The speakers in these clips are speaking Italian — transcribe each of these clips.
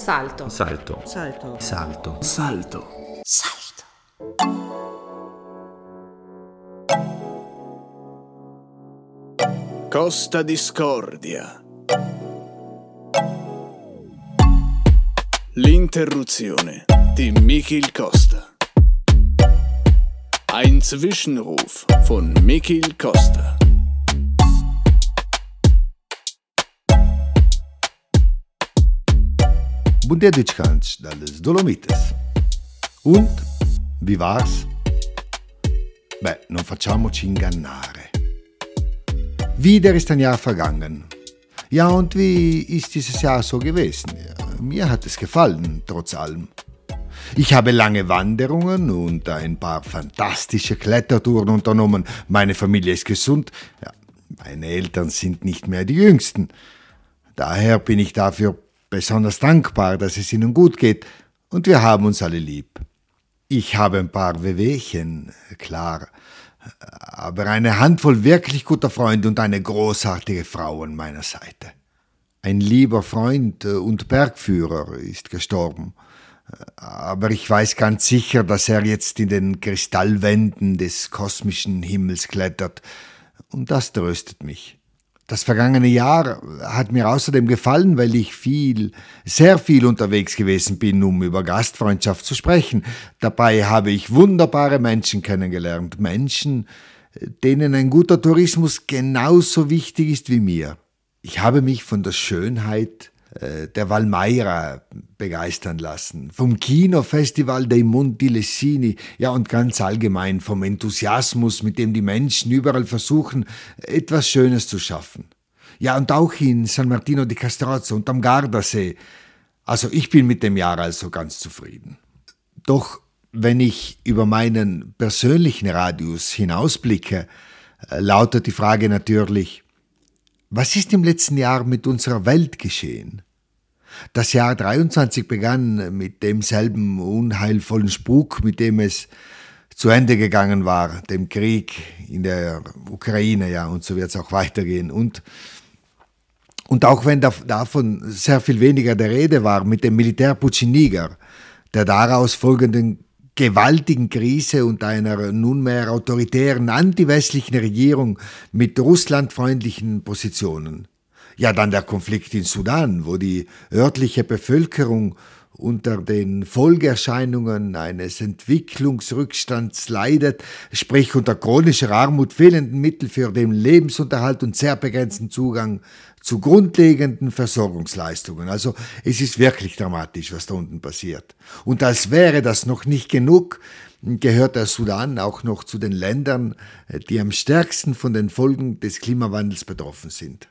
Salto. Salto. Salto. Salto. Salto. Salto. Costa Discordia. L'interruzione di Michel Costa. Ein Zwischenruf von Michel Costa. Bunderdichkanz dalles Dolomites. Und, wie war's? Beh, non facciamoci ingannare. Wieder ist ein Jahr vergangen. Ja, und wie ist dieses Jahr so gewesen? Mir hat es gefallen, trotz allem. Ich habe lange Wanderungen und ein paar fantastische Klettertouren unternommen. Meine Familie ist gesund. Ja, meine Eltern sind nicht mehr die Jüngsten. Daher bin ich dafür besonders dankbar, dass es ihnen gut geht und wir haben uns alle lieb. Ich habe ein paar Wehwehchen, klar, aber eine Handvoll wirklich guter Freunde und eine großartige Frau an meiner Seite. Ein lieber Freund und Bergführer ist gestorben, aber ich weiß ganz sicher, dass er jetzt in den Kristallwänden des kosmischen Himmels klettert, und das tröstet mich. Das vergangene Jahr hat mir außerdem gefallen, weil ich viel, sehr viel unterwegs gewesen bin, um über Gastfreundschaft zu sprechen. Dabei habe ich wunderbare Menschen kennengelernt. Menschen, denen ein guter Tourismus genauso wichtig ist wie mir. Ich habe mich von der Schönheit der Valmaira begeistern lassen, vom Kinofestival dei Monti Lessini, ja und ganz allgemein vom Enthusiasmus, mit dem die Menschen überall versuchen, etwas Schönes zu schaffen. Ja und auch in San Martino di Castrozzo und am Gardasee. Also ich bin mit dem Jahr also ganz zufrieden. Doch wenn ich über meinen persönlichen Radius hinausblicke, äh, lautet die Frage natürlich, was ist im letzten Jahr mit unserer Welt geschehen? Das Jahr 23 begann mit demselben unheilvollen Spuk, mit dem es zu Ende gegangen war, dem Krieg in der Ukraine, ja, und so wird es auch weitergehen. Und, und auch wenn davon sehr viel weniger der Rede war, mit dem Militärputsch in Niger, der daraus folgenden gewaltigen Krise und einer nunmehr autoritären antiwestlichen Regierung mit russlandfreundlichen Positionen. Ja, dann der Konflikt in Sudan, wo die örtliche Bevölkerung unter den Folgeerscheinungen eines Entwicklungsrückstands leidet, sprich unter chronischer Armut, fehlenden Mitteln für den Lebensunterhalt und sehr begrenzten Zugang zu grundlegenden Versorgungsleistungen. Also es ist wirklich dramatisch, was da unten passiert. Und als wäre das noch nicht genug, gehört der Sudan auch noch zu den Ländern, die am stärksten von den Folgen des Klimawandels betroffen sind.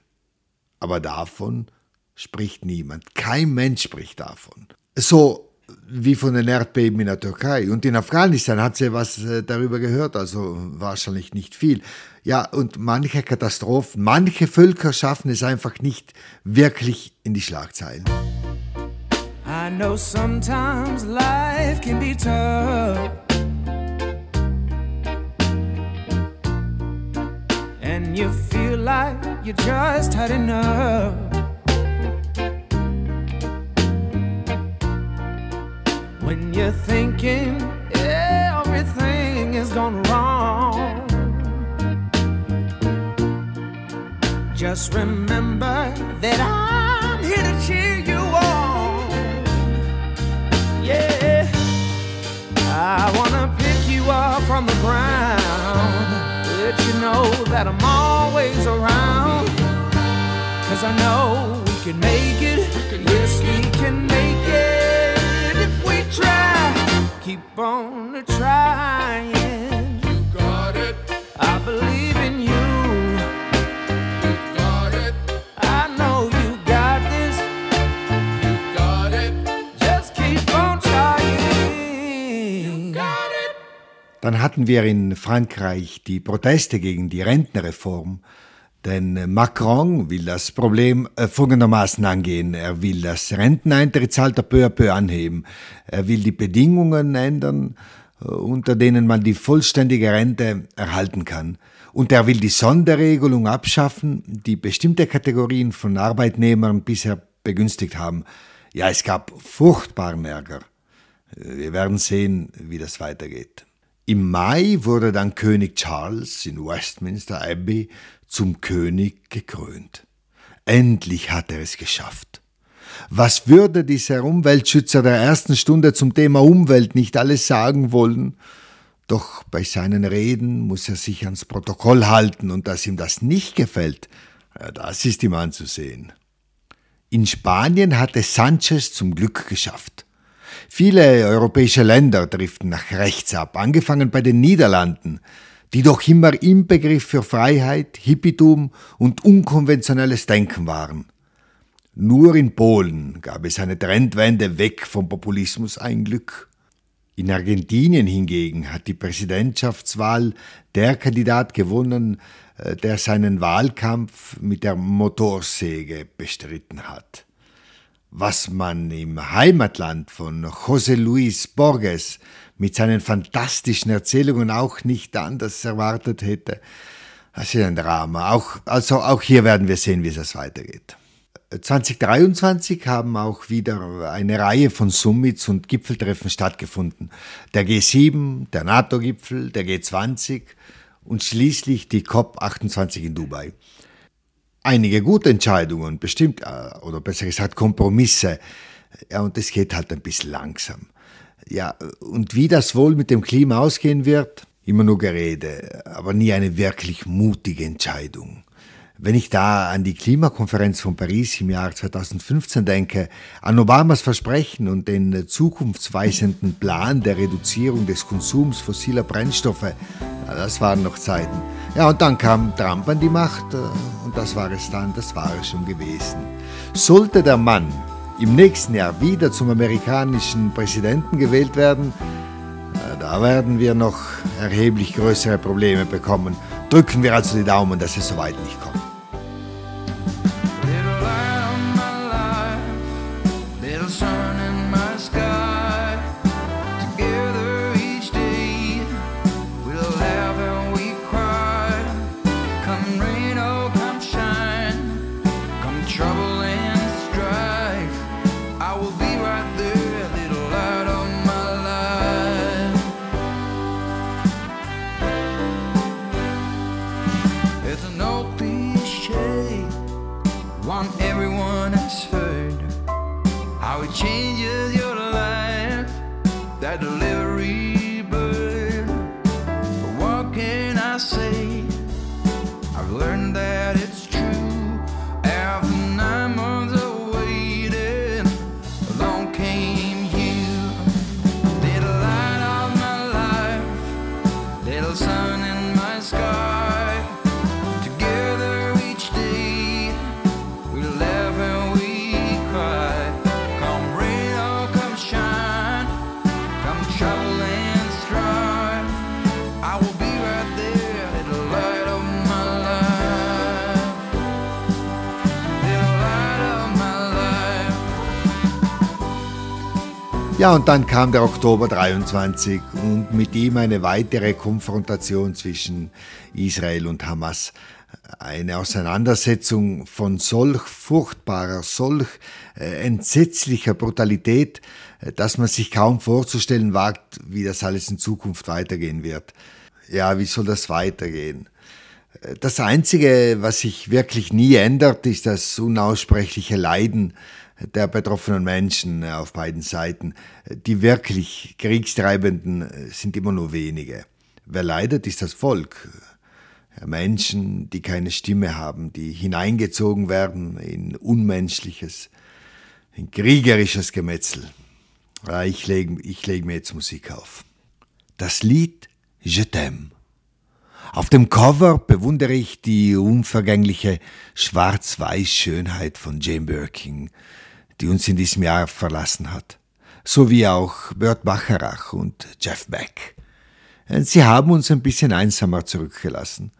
Aber davon spricht niemand. Kein Mensch spricht davon. So wie von den Erdbeben in der Türkei. Und in Afghanistan hat sie was äh, darüber gehört, also wahrscheinlich nicht viel. Ja, und manche Katastrophen, manche Völker schaffen es einfach nicht wirklich in die Schlagzeilen. I know sometimes life can be tough. And you feel like you just had enough. When you're thinking everything is gone wrong. Just remember that I'm that I'm always around. Cause I know we can make it. Yes, we can make it if we try. Keep on trying. Dann hatten wir in Frankreich die Proteste gegen die Rentenreform. Denn Macron will das Problem äh, folgendermaßen angehen. Er will das Renteneintrittsalter peu à peu anheben. Er will die Bedingungen ändern, äh, unter denen man die vollständige Rente erhalten kann. Und er will die Sonderregelung abschaffen, die bestimmte Kategorien von Arbeitnehmern bisher begünstigt haben. Ja, es gab furchtbaren Ärger. Wir werden sehen, wie das weitergeht. Im Mai wurde dann König Charles in Westminster Abbey zum König gekrönt. Endlich hat er es geschafft. Was würde dieser Umweltschützer der ersten Stunde zum Thema Umwelt nicht alles sagen wollen? Doch bei seinen Reden muss er sich ans Protokoll halten und dass ihm das nicht gefällt, das ist ihm anzusehen. In Spanien hat es Sanchez zum Glück geschafft. Viele europäische Länder driften nach rechts ab, angefangen bei den Niederlanden, die doch immer im Begriff für Freiheit, Hippietum und unkonventionelles Denken waren. Nur in Polen gab es eine Trendwende weg vom Populismus ein Glück. In Argentinien hingegen hat die Präsidentschaftswahl der Kandidat gewonnen, äh, der seinen Wahlkampf mit der Motorsäge bestritten hat. Was man im Heimatland von José Luis Borges mit seinen fantastischen Erzählungen auch nicht anders erwartet hätte, das ist ein Drama. Auch, also auch hier werden wir sehen, wie es weitergeht. 2023 haben auch wieder eine Reihe von Summits und Gipfeltreffen stattgefunden. Der G7, der NATO-Gipfel, der G20 und schließlich die COP28 in Dubai. Einige gute Entscheidungen, bestimmt, äh, oder besser gesagt Kompromisse. Ja, und es geht halt ein bisschen langsam. Ja, und wie das wohl mit dem Klima ausgehen wird, immer nur Gerede, aber nie eine wirklich mutige Entscheidung. Wenn ich da an die Klimakonferenz von Paris im Jahr 2015 denke, an Obamas Versprechen und den zukunftsweisenden Plan der Reduzierung des Konsums fossiler Brennstoffe, das waren noch Zeiten. Ja, und dann kam Trump an die Macht äh, und das war es dann, das war es schon gewesen. Sollte der Mann im nächsten Jahr wieder zum amerikanischen Präsidenten gewählt werden, da werden wir noch erheblich größere Probleme bekommen. Drücken wir also die Daumen, dass es soweit nicht kommt. Ja, und dann kam der Oktober 23 und mit ihm eine weitere Konfrontation zwischen Israel und Hamas. Eine Auseinandersetzung von solch furchtbarer, solch äh, entsetzlicher Brutalität, äh, dass man sich kaum vorzustellen wagt, wie das alles in Zukunft weitergehen wird. Ja, wie soll das weitergehen? Äh, das Einzige, was sich wirklich nie ändert, ist das unaussprechliche Leiden der betroffenen Menschen auf beiden Seiten. Die wirklich Kriegstreibenden sind immer nur wenige. Wer leidet, ist das Volk. Menschen, die keine Stimme haben, die hineingezogen werden in unmenschliches, in kriegerisches Gemetzel. Ich lege ich leg mir jetzt Musik auf. Das Lied Je t'aime. Auf dem Cover bewundere ich die unvergängliche Schwarz-Weiß-Schönheit von Jane Birkin, die uns in diesem Jahr verlassen hat, sowie auch Bert Bacharach und Jeff Beck. Sie haben uns ein bisschen einsamer zurückgelassen.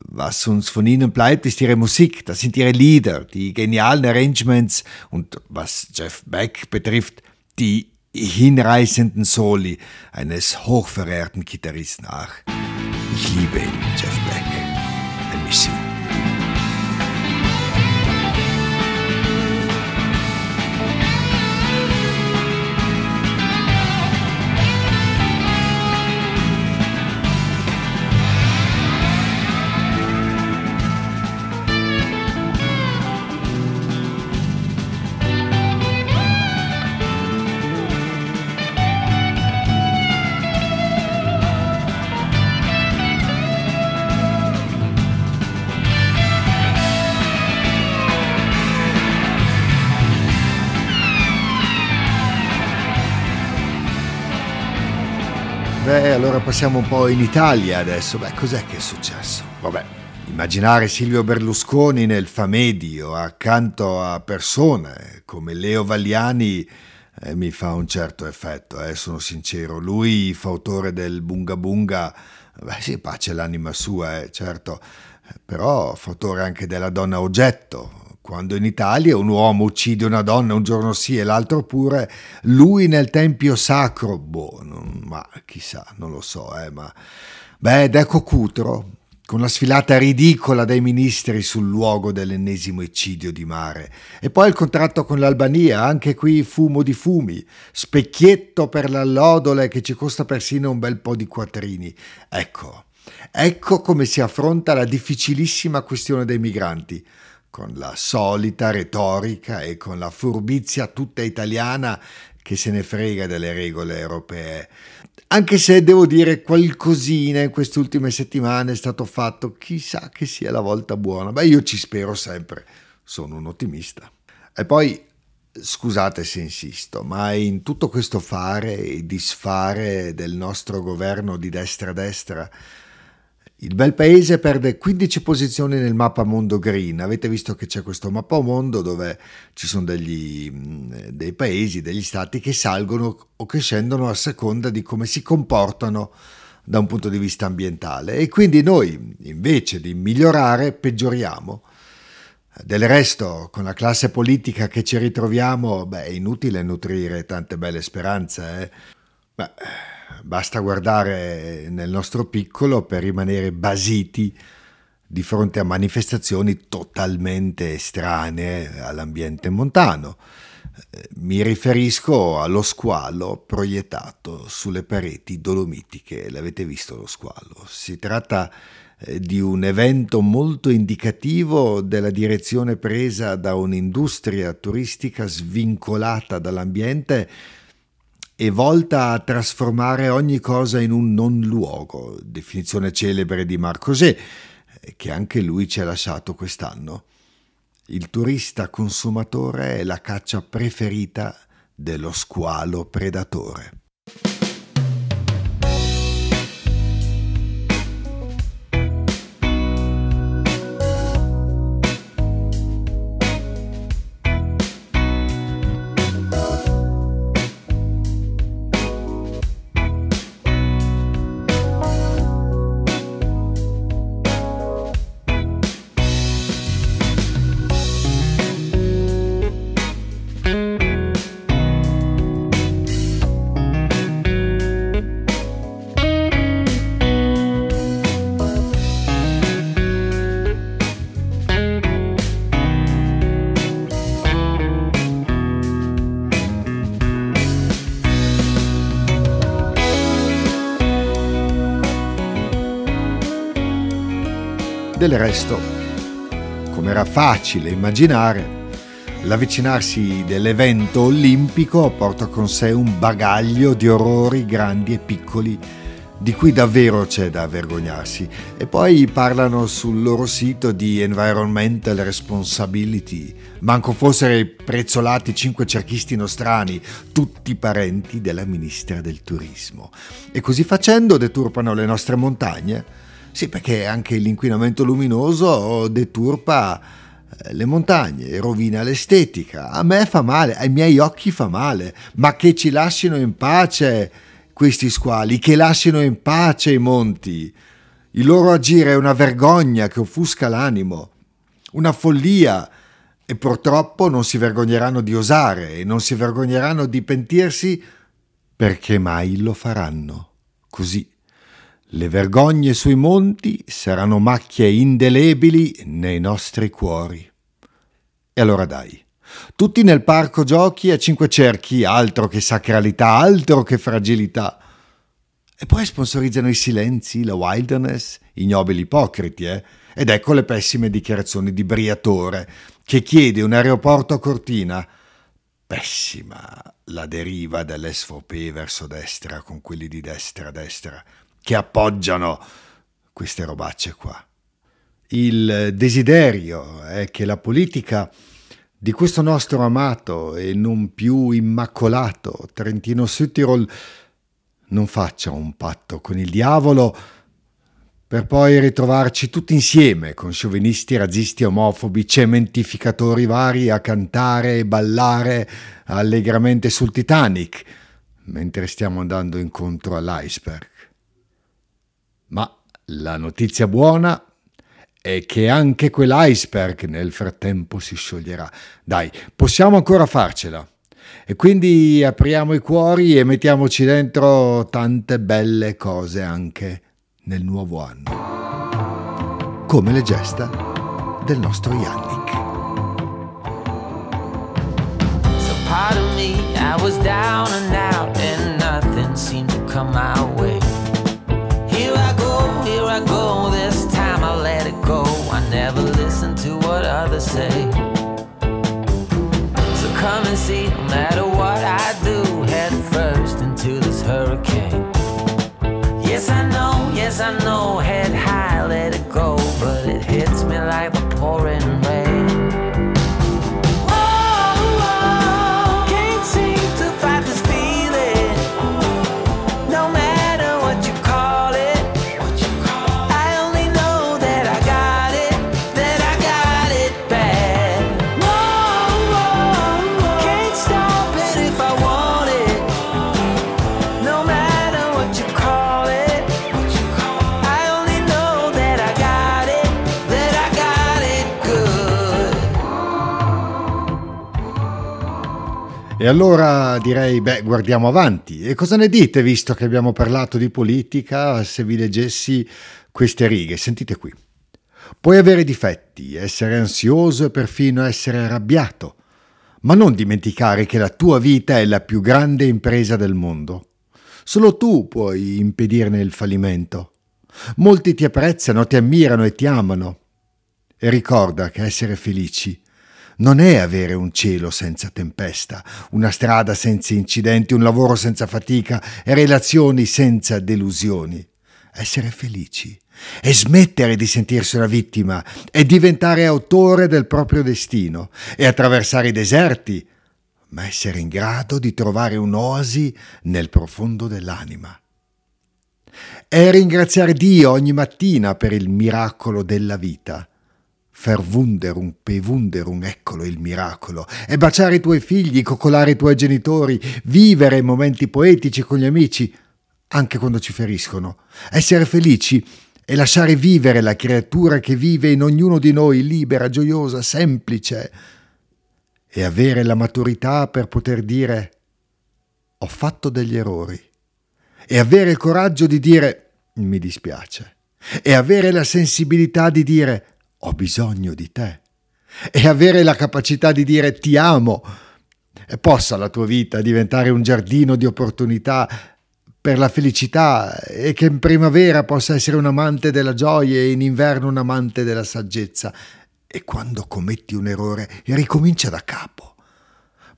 Was uns von ihnen bleibt, ist ihre Musik, das sind ihre Lieder, die genialen Arrangements und was Jeff Beck betrifft, die hinreißenden Soli eines hochverehrten Gitarristen. Ach, ich liebe ihn, Jeff Beck. I miss you. Allora passiamo un po' in Italia adesso. Beh, cos'è che è successo? Vabbè, immaginare Silvio Berlusconi nel Famedio accanto a persone come Leo Vagliani eh, mi fa un certo effetto, eh, sono sincero. Lui, fautore del Bunga Bunga, beh sì, pace l'anima sua, eh, certo, però fautore anche della donna oggetto, quando in Italia un uomo uccide una donna un giorno sì e l'altro pure, lui nel tempio sacro, boh, non, ma chissà, non lo so, eh, ma... Beh, ed ecco Cutro, con la sfilata ridicola dei ministri sul luogo dell'ennesimo eccidio di mare. E poi il contratto con l'Albania, anche qui fumo di fumi, specchietto per l'allodole che ci costa persino un bel po' di quattrini. Ecco, ecco come si affronta la difficilissima questione dei migranti con la solita retorica e con la furbizia tutta italiana che se ne frega delle regole europee. Anche se devo dire qualcosina in queste ultime settimane è stato fatto, chissà che sia la volta buona. Beh, io ci spero sempre, sono un ottimista. E poi, scusate se insisto, ma in tutto questo fare e disfare del nostro governo di destra-destra, il bel paese perde 15 posizioni nel mappa mondo green. Avete visto che c'è questo mappa mondo dove ci sono degli, mm, dei paesi, degli stati che salgono o che scendono a seconda di come si comportano da un punto di vista ambientale. E quindi noi, invece di migliorare, peggioriamo. Del resto, con la classe politica che ci ritroviamo, beh, è inutile nutrire tante belle speranze. Eh? Beh, Basta guardare nel nostro piccolo per rimanere basiti di fronte a manifestazioni totalmente estranee all'ambiente montano. Eh, mi riferisco allo squalo proiettato sulle pareti dolomitiche. L'avete visto lo squalo? Si tratta eh, di un evento molto indicativo della direzione presa da un'industria turistica svincolata dall'ambiente e volta a trasformare ogni cosa in un non luogo, definizione celebre di Marcosè, che anche lui ci ha lasciato quest'anno. Il turista consumatore è la caccia preferita dello squalo predatore. Del resto, come era facile immaginare, l'avvicinarsi dell'evento olimpico porta con sé un bagaglio di orrori grandi e piccoli di cui davvero c'è da vergognarsi. E poi parlano sul loro sito di environmental responsibility. Manco fossero prezzolati cinque cerchisti nostrani, tutti parenti della ministra del turismo. E così facendo deturpano le nostre montagne sì, perché anche l'inquinamento luminoso deturpa eh, le montagne, rovina l'estetica. A me fa male, ai miei occhi fa male, ma che ci lasciano in pace questi squali, che lasciano in pace i monti. Il loro agire è una vergogna che offusca l'animo, una follia e purtroppo non si vergogneranno di osare e non si vergogneranno di pentirsi perché mai lo faranno. Così le vergogne sui monti saranno macchie indelebili nei nostri cuori. E allora dai, tutti nel parco giochi a cinque cerchi, altro che sacralità, altro che fragilità. E poi sponsorizzano i silenzi, la wilderness, ignobili ipocriti, eh? Ed ecco le pessime dichiarazioni di Briatore, che chiede un aeroporto a Cortina. Pessima la deriva dell'SVP verso destra con quelli di destra a destra che appoggiano queste robacce qua. Il desiderio è che la politica di questo nostro amato e non più immacolato Trentino Südtirol non faccia un patto con il diavolo per poi ritrovarci tutti insieme con sciovinisti, razzisti, omofobi, cementificatori vari a cantare e ballare allegramente sul Titanic mentre stiamo andando incontro all'iceberg. Ma la notizia buona è che anche quell'iceberg nel frattempo si scioglierà. Dai, possiamo ancora farcela. E quindi apriamo i cuori e mettiamoci dentro tante belle cose anche nel nuovo anno. Come le gesta del nostro Yannick. So part of me, I was down and out, and nothing seemed to come my what others say. So come and see, no matter what I do, head first into this hurricane. E allora direi, beh, guardiamo avanti. E cosa ne dite, visto che abbiamo parlato di politica, se vi leggessi queste righe? Sentite qui. Puoi avere difetti, essere ansioso e perfino essere arrabbiato, ma non dimenticare che la tua vita è la più grande impresa del mondo. Solo tu puoi impedirne il fallimento. Molti ti apprezzano, ti ammirano e ti amano. E ricorda che essere felici non è avere un cielo senza tempesta, una strada senza incidenti, un lavoro senza fatica e relazioni senza delusioni. Essere felici è smettere di sentirsi una vittima e diventare autore del proprio destino e attraversare i deserti, ma essere in grado di trovare un'oasi nel profondo dell'anima. È ringraziare Dio ogni mattina per il miracolo della vita Verwunderung, bewunderung, eccolo il miracolo. E baciare i tuoi figli, coccolare i tuoi genitori, vivere momenti poetici con gli amici, anche quando ci feriscono. Essere felici e lasciare vivere la creatura che vive in ognuno di noi, libera, gioiosa, semplice. E avere la maturità per poter dire ho fatto degli errori. E avere il coraggio di dire mi dispiace. E avere la sensibilità di dire ho bisogno di te e avere la capacità di dire ti amo. E possa la tua vita diventare un giardino di opportunità per la felicità e che in primavera possa essere un amante della gioia e in inverno un amante della saggezza. E quando commetti un errore, ricomincia da capo,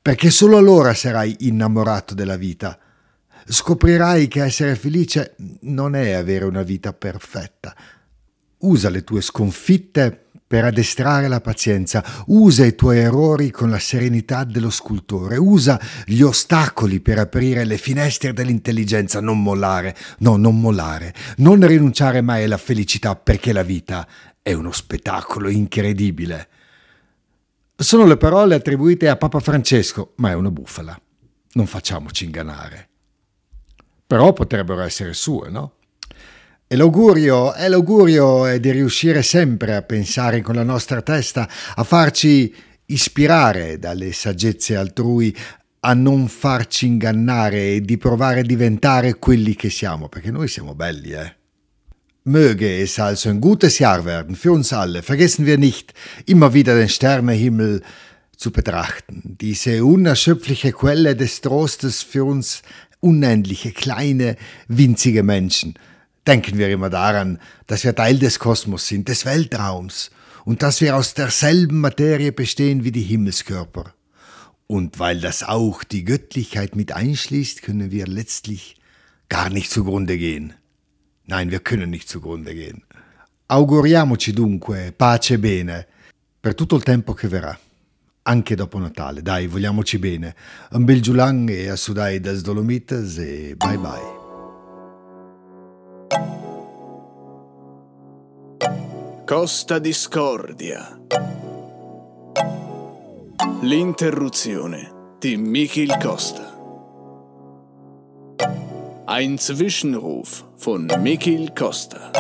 perché solo allora sarai innamorato della vita. Scoprirai che essere felice non è avere una vita perfetta, Usa le tue sconfitte per addestrare la pazienza, usa i tuoi errori con la serenità dello scultore, usa gli ostacoli per aprire le finestre dell'intelligenza, non mollare, no, non mollare, non rinunciare mai alla felicità perché la vita è uno spettacolo incredibile. Sono le parole attribuite a Papa Francesco, ma è una bufala. Non facciamoci ingannare. Però potrebbero essere sue, no? E l'augurio, e l'augurio è di riuscire sempre a pensare con la nostra testa, a farci ispirare dalle saggezze altrui, a non farci ingannare e di provare a diventare quelli che siamo, perché noi siamo belli, eh. Möge es also ein gutes Jahr werden für uns alle. Vergessen wir nicht, immer wieder den Sternenhimmel zu betrachten. Diese unerschöpfliche Quelle des Trostes für uns unendliche, kleine, winzige Menschen. Denken wir immer daran, dass wir Teil des Kosmos sind, des Weltraums und dass wir aus derselben Materie bestehen wie die Himmelskörper. Und weil das auch die Göttlichkeit mit einschließt, können wir letztlich gar nicht zugrunde gehen. Nein, wir können nicht zugrunde gehen. Auguriamoci dunque pace e bene per tutto il tempo che verrà, anche dopo Natale. Dai, vogliamoci bene. Un bel giulang e a sudai das Dolomites e bye bye. Costa Discordia. L'interruzione di Michael Costa. Ein Zwischenruf von Michael Costa.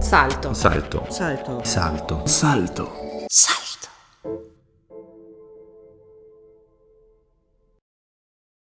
Salto. Salto. Salto. Salto. Salto. Salto.